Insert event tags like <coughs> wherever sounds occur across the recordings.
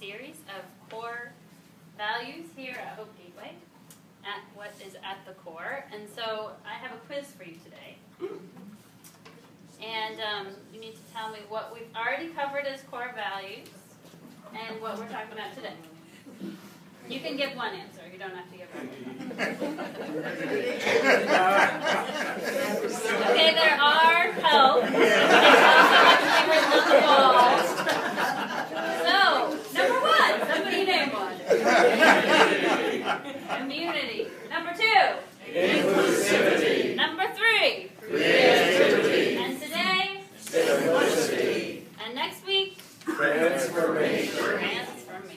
series of core values here at Hope Gateway, at what is at the core. And so I have a quiz for you today. And um, you need to tell me what we've already covered as core values and what we're talking about today. You can give one answer. You don't have to give one. <laughs> okay, there are help. <laughs> It's also actually written on the wall. So, number one, somebody <laughs> Community. Number two. Inclusivity. Number three. Creativity. And today. Simplicity. And next week. Transformation. Transformation.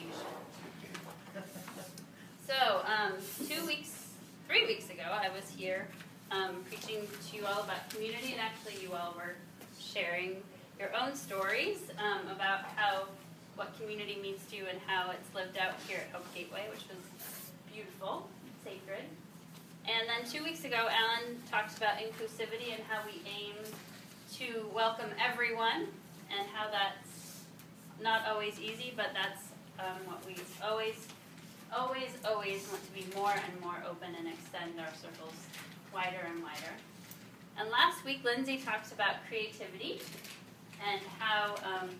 So, um, two weeks, three weeks ago, I was here um, preaching to you all about community, and actually, you all were sharing your own stories um, about how what community means to you and how it's lived out here at Hope Gateway, which was beautiful, sacred. And then two weeks ago, Alan talked about inclusivity and how we aim to welcome everyone, and how that's not always easy, but that's um, what we always, always, always want to be more and more open and extend our circles wider and wider. And last week, Lindsay talked about creativity and how um,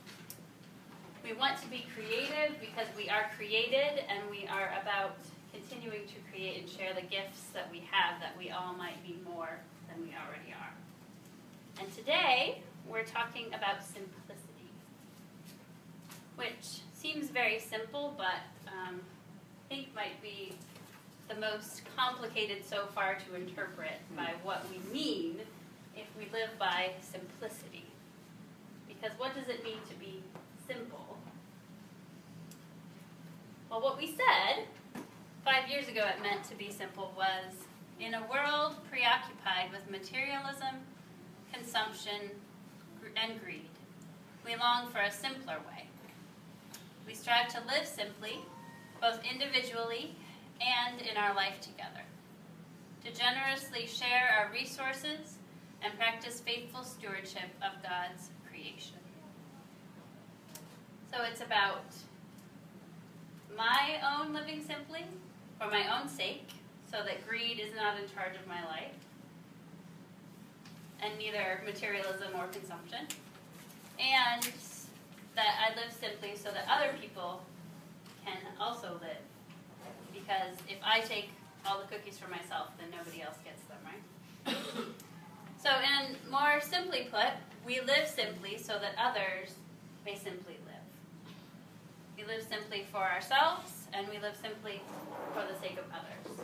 we want to be creative because we are created and we are about continuing to create and share the gifts that we have that we all might be more than we already are. And today, we're talking about simplicity which seems very simple, but um, I think might be the most complicated so far to interpret by what we mean if we live by simplicity. Because what does it mean to be simple? Well, what we said five years ago it meant to be simple was in a world preoccupied with materialism, consumption, and greed, we long for a simpler way. We strive to live simply, both individually and in our life together. To generously share our resources and practice faithful stewardship of God's creation. So it's about my own living simply for my own sake, so that greed is not in charge of my life, and neither materialism or consumption. And that I live simply so that other people can also live. Because if I take all the cookies for myself, then nobody else gets them, right? <coughs> so, and more simply put, we live simply so that others may simply live. We live simply for ourselves, and we live simply for the sake of others.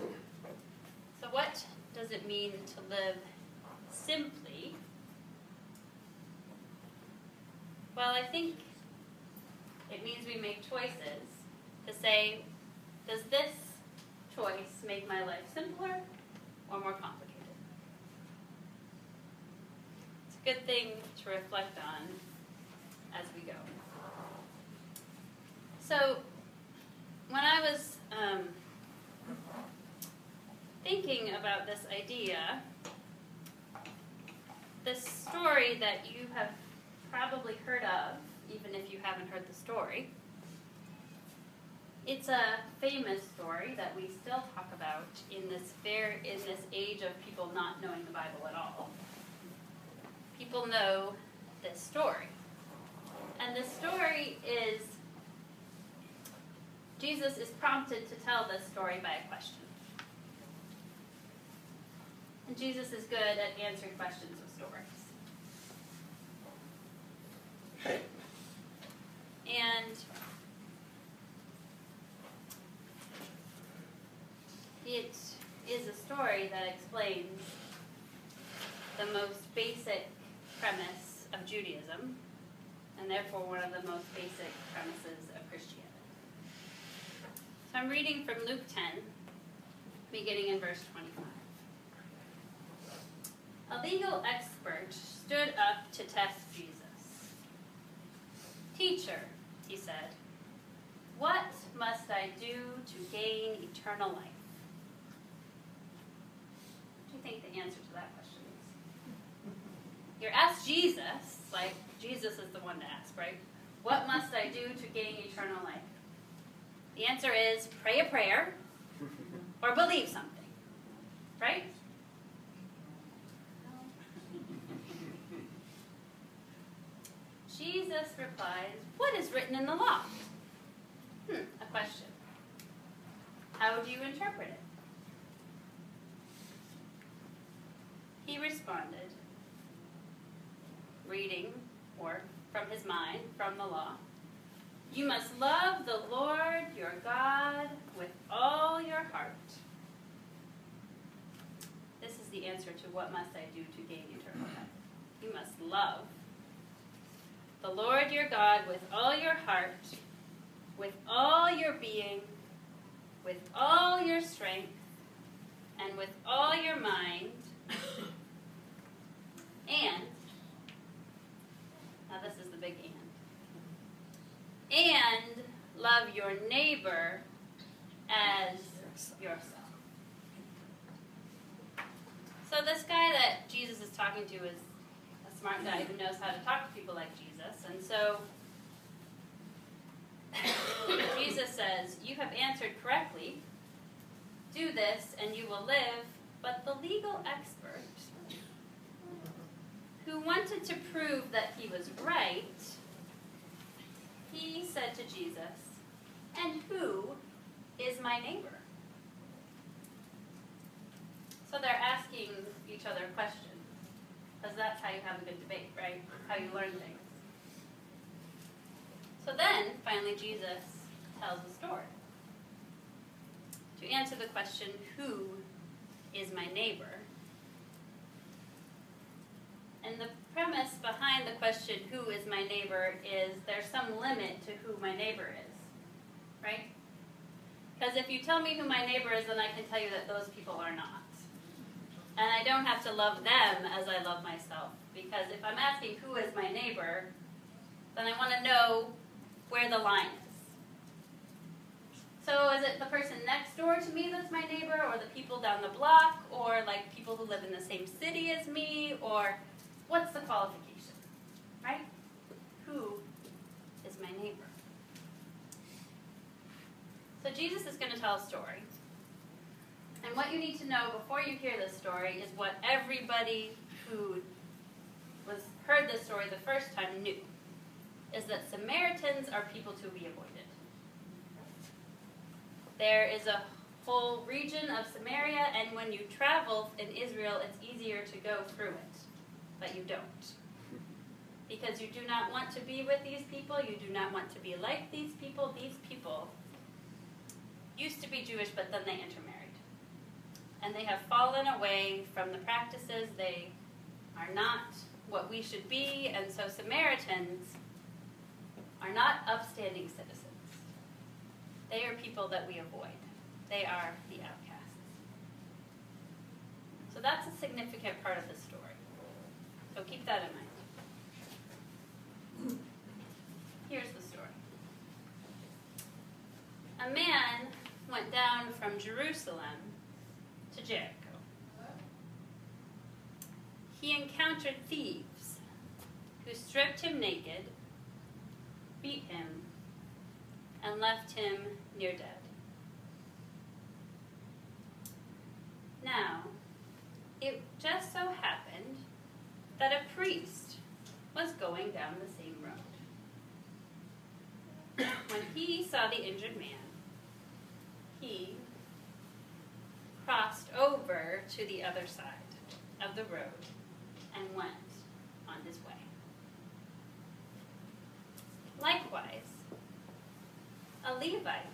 So, what does it mean to live simply? Well, I think it means we make choices to say, does this choice make my life simpler or more complicated? It's a good thing to reflect on as we go. So, when I was um, thinking about this idea, this story that you have probably heard of, even if you haven't heard the story. It's a famous story that we still talk about in this fair in this age of people not knowing the Bible at all. People know this story. And the story is Jesus is prompted to tell this story by a question. And Jesus is good at answering questions with stories. And it is a story that explains the most basic premise of Judaism, and therefore one of the most basic premises of Christianity. So I'm reading from Luke 10, beginning in verse 25. A legal expert stood up to test Jesus. Teacher, he said, what must I do to gain eternal life? What do you think the answer to that question is? You're asked Jesus, like Jesus is the one to ask, right? What must I do to gain eternal life? The answer is pray a prayer <laughs> or believe something, right? Jesus replies, What is written in the law? Hmm, a question. How do you interpret it? He responded, reading, or from his mind, from the law. You must love the Lord your God with all your heart. This is the answer to what must I do to gain eternal life. You must love the Lord your God with all your heart, with all your being, with all your strength, and with all your mind. And, now this is the big and, love your neighbor as yourself. So this guy that Jesus is talking to is a smart guy who knows how to talk to people like Jesus. And so <coughs> Jesus says, You have answered correctly. Do this and you will live. But the legal expert, who wanted to prove that he was right, he said to Jesus, And who is my neighbor? So they're asking each other questions. Because that's how you have a good debate, right? How you learn things. So then, finally, Jesus tells a story. To answer the question, who is my neighbor? And the premise behind the question, who is my neighbor, is there's some limit to who my neighbor is, right? Because if you tell me who my neighbor is, then I can tell you that those people are not. And I don't have to love them as I love myself. Because if I'm asking who is my neighbor, then I want to know where the line is. So is it the person next door to me that's my neighbor, or the people down the block, or like people who live in the same city as me, or what's the qualification? Right? Who is my neighbor? So Jesus is going to tell a story. And what you need to know before you hear this story is what everybody who was heard this story the first time knew is that Samaritans are people to be avoided. There is a whole region of Samaria, and when you travel in Israel, it's easier to go through it, but you don't. Because you do not want to be with these people, you do not want to be like these people. These people used to be Jewish, but then they intermarried. And they have fallen away from the practices. They are not what we should be, and so Samaritans are not upstanding citizens. They are people that we avoid. They are the outcasts. So that's a significant part of the story. So keep that in mind. Here's the story. A man went down from Jerusalem to Jericho. He encountered thieves who stripped him naked, beat him, and left him near dead. Now, it just so happened that a priest was going down the same road. When he saw the injured man, he crossed over to the other side of the road and went on his way. Likewise, a Levite,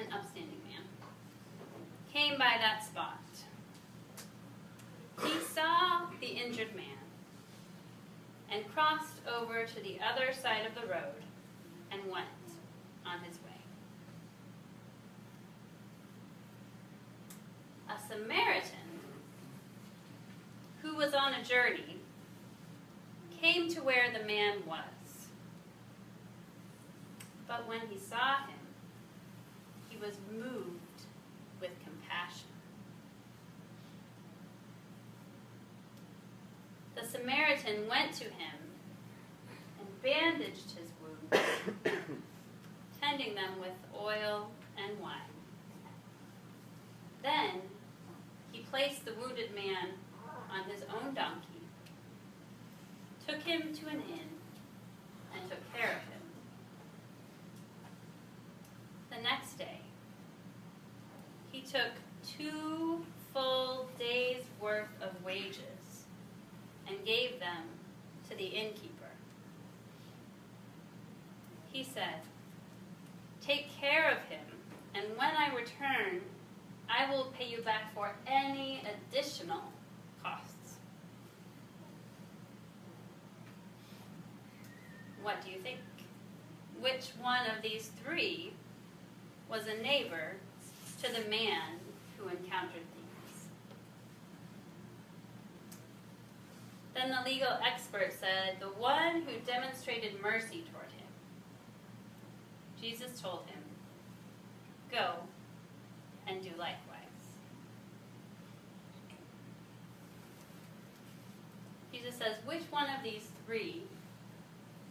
an upstanding man, came by that spot. He saw the injured man and crossed over to the other side of the road and went on his way. A Samaritan who was on a journey came to where the man was. But when he saw him, he was moved with compassion. The Samaritan went to him and bandaged his wounds, <coughs> tending them with oil and wine. Then he placed the wounded man on his own donkey, took him to an inn, and took care of him. The next day, he took two full days' worth of wages and gave them to the innkeeper. He said, Take care of him, and when I return, I will pay you back for any additional costs. What do you think? Which one of these three was a neighbor to the man who encountered these? Then the legal expert said, The one who demonstrated mercy toward him. Jesus told him, Go and do likewise. Jesus says, Which one of these three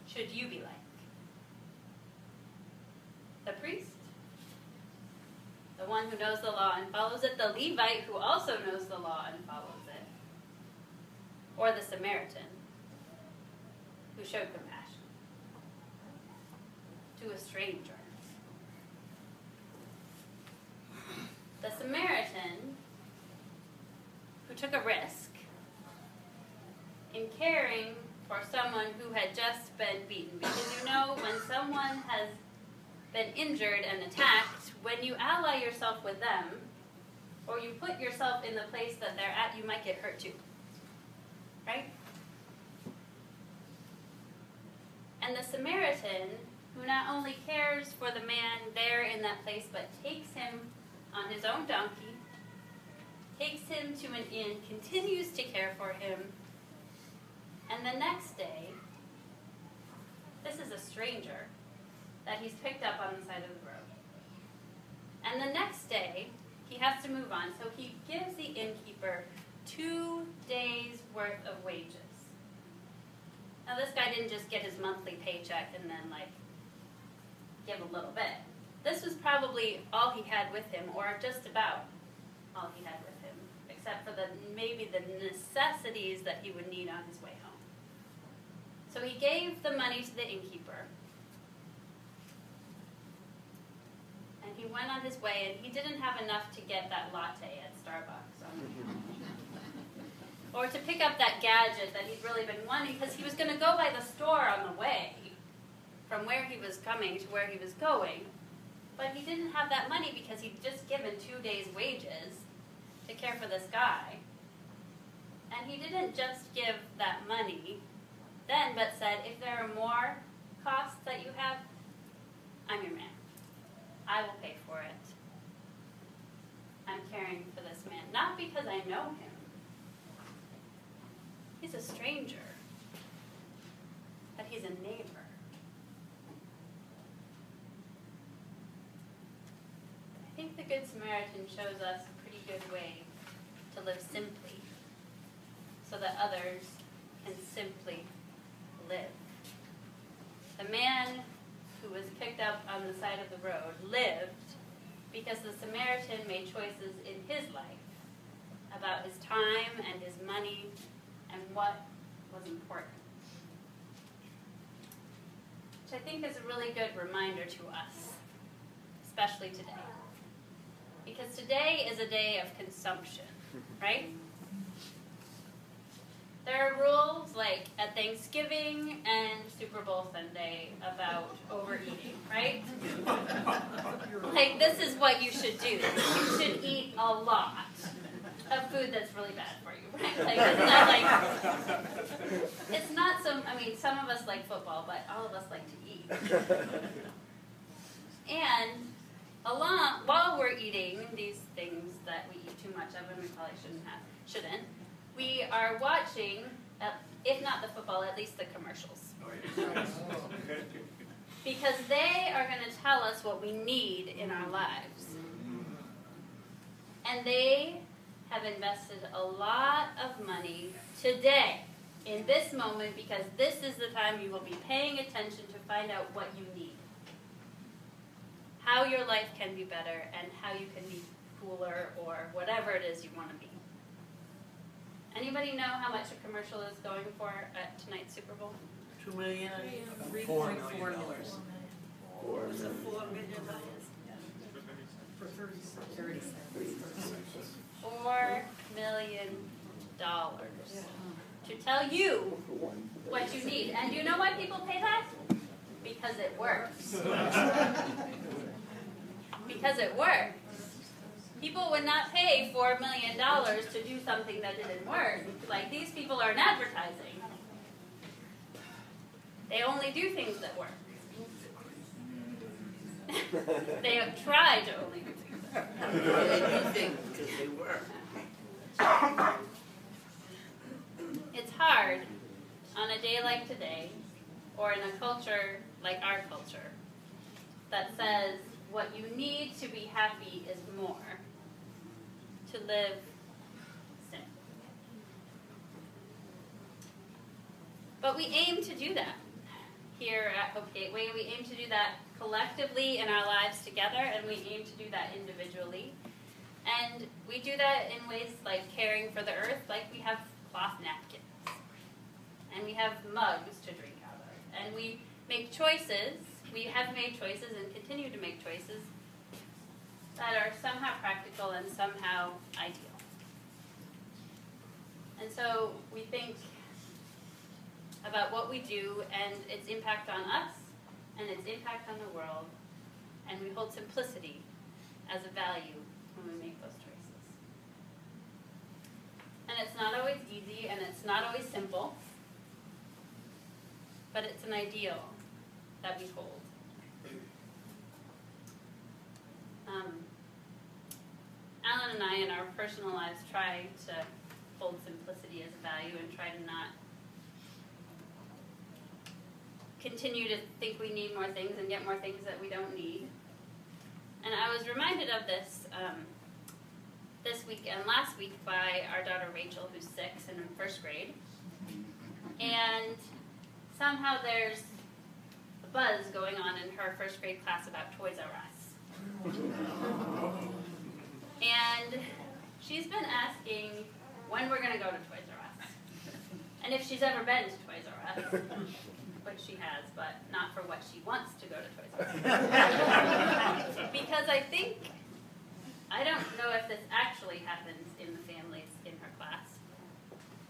should you be like? The priest? The one who knows the law and follows it? The Levite who also knows the law and follows it? Or the Samaritan who showed compassion to a stranger? The Samaritan who took a risk in caring for someone who had just been beaten. Because you know, when someone has been injured and attacked, when you ally yourself with them, or you put yourself in the place that they're at, you might get hurt too. Right? And the Samaritan, who not only cares for the man there in that place, but takes him on his own donkey, takes him to an inn, continues to care for him, and the next day, this is a stranger that he's picked up on the side of the road. And the next day, he has to move on, so he gives the innkeeper two days' worth of wages. Now, this guy didn't just get his monthly paycheck and then, like, give a little bit. This was probably all he had with him, or just about all he had with him, except for the maybe the necessities that he would need on his way home. So he gave the money to the innkeeper. And he went on his way, and he didn't have enough to get that latte at Starbucks. Or to pick up that gadget that he'd really been wanting, because he was going to go by the store on the way from where he was coming to where he was going. But he didn't have that money because he'd just given two days' wages to care for this guy. And he didn't just give that money then, but said, if there are more costs that you have, I'm your man. I will pay for it. I'm caring for this man. Not because I know him, he's a stranger, but he's a neighbor. I think the Good Samaritan shows us a pretty good way to live simply so that others can simply live. The man who was picked up on the side of the road lived because the Samaritan made choices in his life about his time and his money and what was important. Which I think is a really good reminder to us, especially today. Because today is a day of consumption, <laughs> right? There are rules like at Thanksgiving and Super Bowl Sunday about overeating, right? <laughs> like this is what you should do. You should eat a lot of food that's really bad for you, <laughs> right? Like it's not like it's not some. I mean, some of us like football, but all of us like to eat. And along while we're eating these things that we eat too much of and we probably shouldn't have, shouldn't we are watching, uh, if not the football, at least the commercials. because they are going to tell us what we need in our lives. And they have invested a lot of money today, in this moment, because this is the time you will be paying attention to find out what you need. how your life can be better and how you can be cooler or whatever it is you want to be. Anybody know how much a commercial is going for at tonight's Super Bowl? Two million, three Four point million four dollars. million. Four Was it million. four million dollars? For thirty cents. Thirty cents. Four million dollars to tell you what you need. And do you know why people pay that? Because it works. because it works. People would not pay four million dollars to do something that didn't work. Like these people are in advertising. They only do things that work. <laughs> they have tried to only do. It's hard on a day like today, or in a culture like our culture, that says what you need to be happy is more, to live. But we aim to do that here at Hope Gateway. We aim to do that collectively in our lives together, and we aim to do that individually. And we do that in ways like caring for the earth, like we have cloth napkins. And we have mugs to drink out of. And we make choices, we have made choices and continue to make choices that are somehow practical and somehow ideal. And so we think about what we do and its impact on us and its impact on the world. And we hold simplicity as a value when we make those choices. And it's not always easy and it's not always simple, but it's an ideal that we hold. Um, Alan and I, in our personal lives, try to hold simplicity as a value and try to not continue to think we need more things and get more things that we don't need. And I was reminded of this um, this week and last week by our daughter Rachel, who's six and in first grade. And somehow there's a buzz going on in her first grade class about Toys R Us. And she's been asking when we're going to go to Toys R Us. And if she's ever been to Toys R Us, which she has, but not for what she wants to go to Toys R Us. <laughs> because I think, I don't know if this actually happens in the families in her class,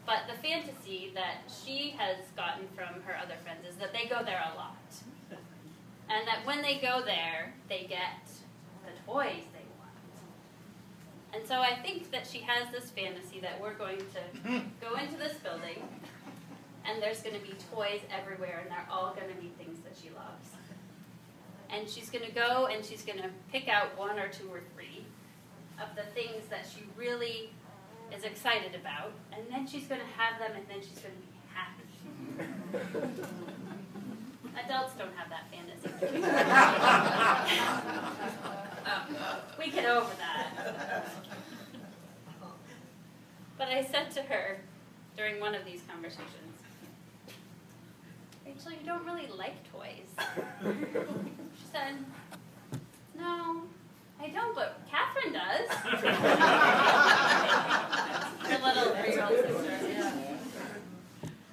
but the fantasy that she has gotten from her other friends is that they go there a lot. And that when they go there, they get the toys they want. And so I think that she has this fantasy that we're going to <laughs> go into this building and there's going to be toys everywhere and they're all going to be things that she loves. And she's going to go and she's going to pick out one or two or three of the things that she really is excited about, and then she's going to have them and then she's going to be happy. <laughs> Adults don't have that fantasy. <laughs> we get over that. But I said to her during one of these conversations, Rachel, you don't really like toys. <laughs> She said, No, I don't, but Catherine does. <laughs> Her little three-year-old sister. Yeah.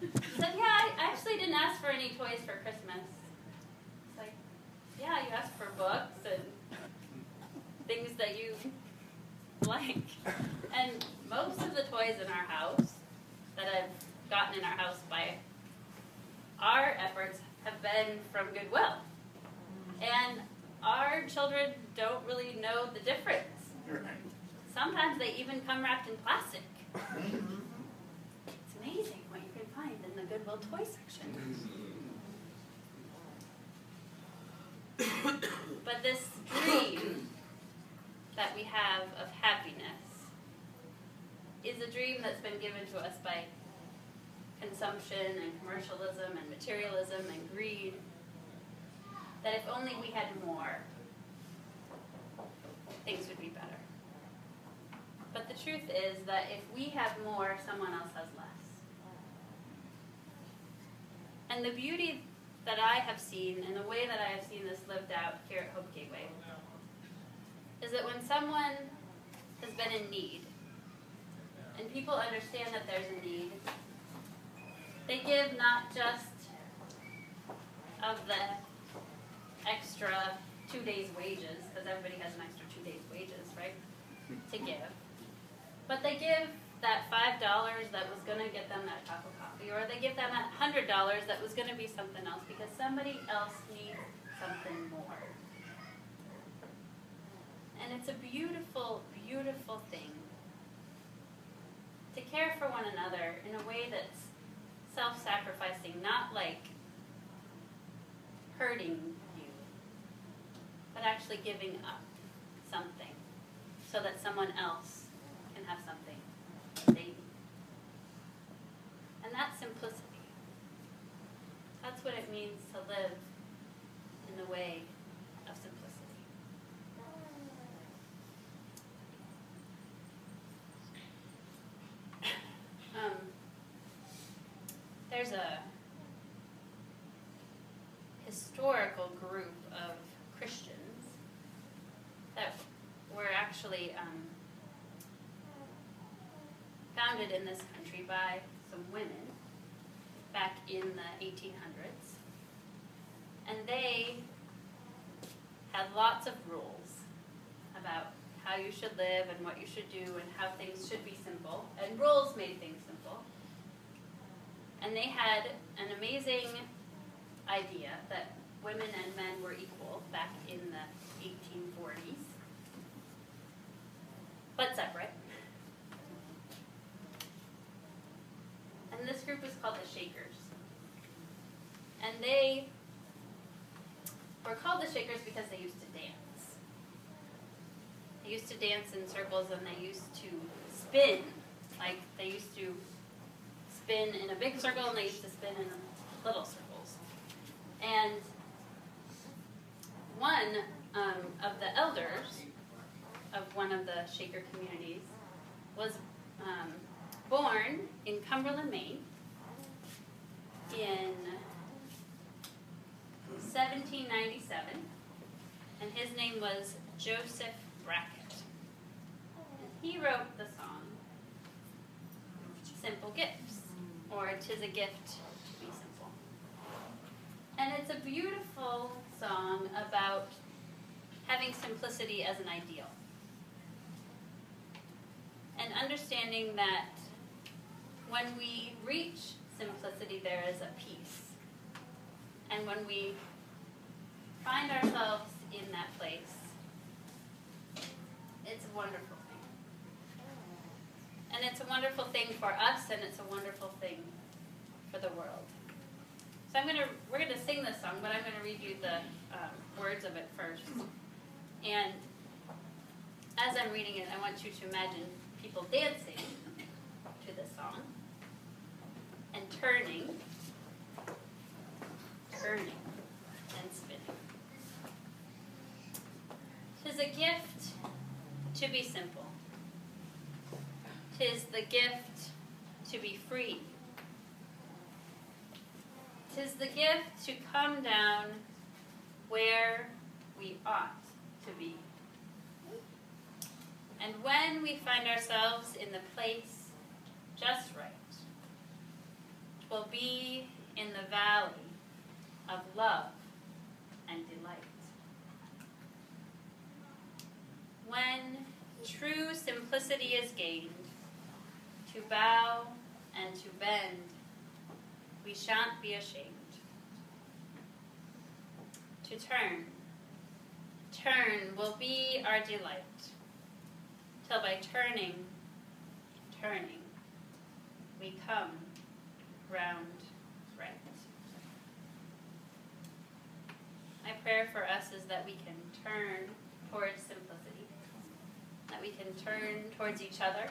She said, Yeah, I actually didn't ask for any toys for Christmas. It's like, yeah, you asked for books and things that you like. And most of the toys in our house that I've gotten in our house by our efforts have been from Goodwill. And our children don't really know the difference. Sometimes they even come wrapped in plastic. It's amazing what you can find in the Goodwill toy section. but this dream that we have of happiness is a dream that's been given to us by consumption and commercialism and materialism and greed. That if only we had more, things would be better. But the truth is that if we have more, someone else has less. And the beauty that I have seen and the way that I have seen this lived out here at Hope Gateway is that when someone has been in need and people understand that there's a need, they give not just of the extra two days' wages, because everybody has an extra two days' wages, right? To give. But they give that five dollars that was gonna get them that cup of coffee, or they give them that hundred dollars that was gonna be something else because somebody else needs something more. And it's a beautiful, beautiful thing to care for one another in a way that's self sacrificing, not like hurting you, but actually giving up something so that someone else can have something they need. And that's simplicity. That's what it means to live in the way of simplicity. Um, there's a historical group of Christians that were actually um, founded in this country by some women back in the 1800s. And they had lots of rules about how you should live and what you should do and how things should be simple. And rules made things simple. And they had an amazing idea that women and men were equal back in the 1840s, but separate. And this group was called the Shakers. And they were called the Shakers because they used to dance. They used to dance in circles and they used to spin. Like they used to spin in a big circle and they used to spin in little circles. And one um, of the elders of one of the Shaker communities was um, born in Cumberland, Maine in 1797, and his name was Joseph Brackett. And he wrote the song Simple Gifts, or Tis a Gift to Be Simple. And it's a beautiful song about having simplicity as an ideal. And understanding that when we reach simplicity, there is a peace. And when we find ourselves in that place, it's a wonderful thing. And it's a wonderful thing for us, and it's a wonderful thing for the world. So I'm gonna we're gonna sing this song, but I'm gonna read you the um, words of it first. And as I'm reading it, I want you to imagine people dancing to this song and turning, turning, and spinning. Tis a gift to be simple. Tis the gift to be free. Tis the gift to come down where we ought to be. And when we find ourselves in the place just right, will be in the valley of love and delight. When true simplicity is gained, to bow and to bend, we shan't be ashamed. To turn, turn will be our delight, till by turning, turning, we come round right. My prayer for us is that we can turn towards simplicity, that we can turn towards each other,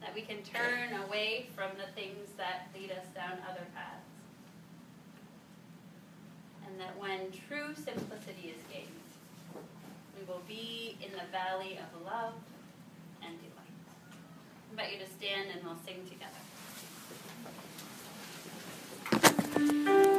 that we can turn away from the things that lead us down other paths. And that when true simplicity is gained, we will be in the valley of love and delight. I invite you to stand and we'll sing together. Música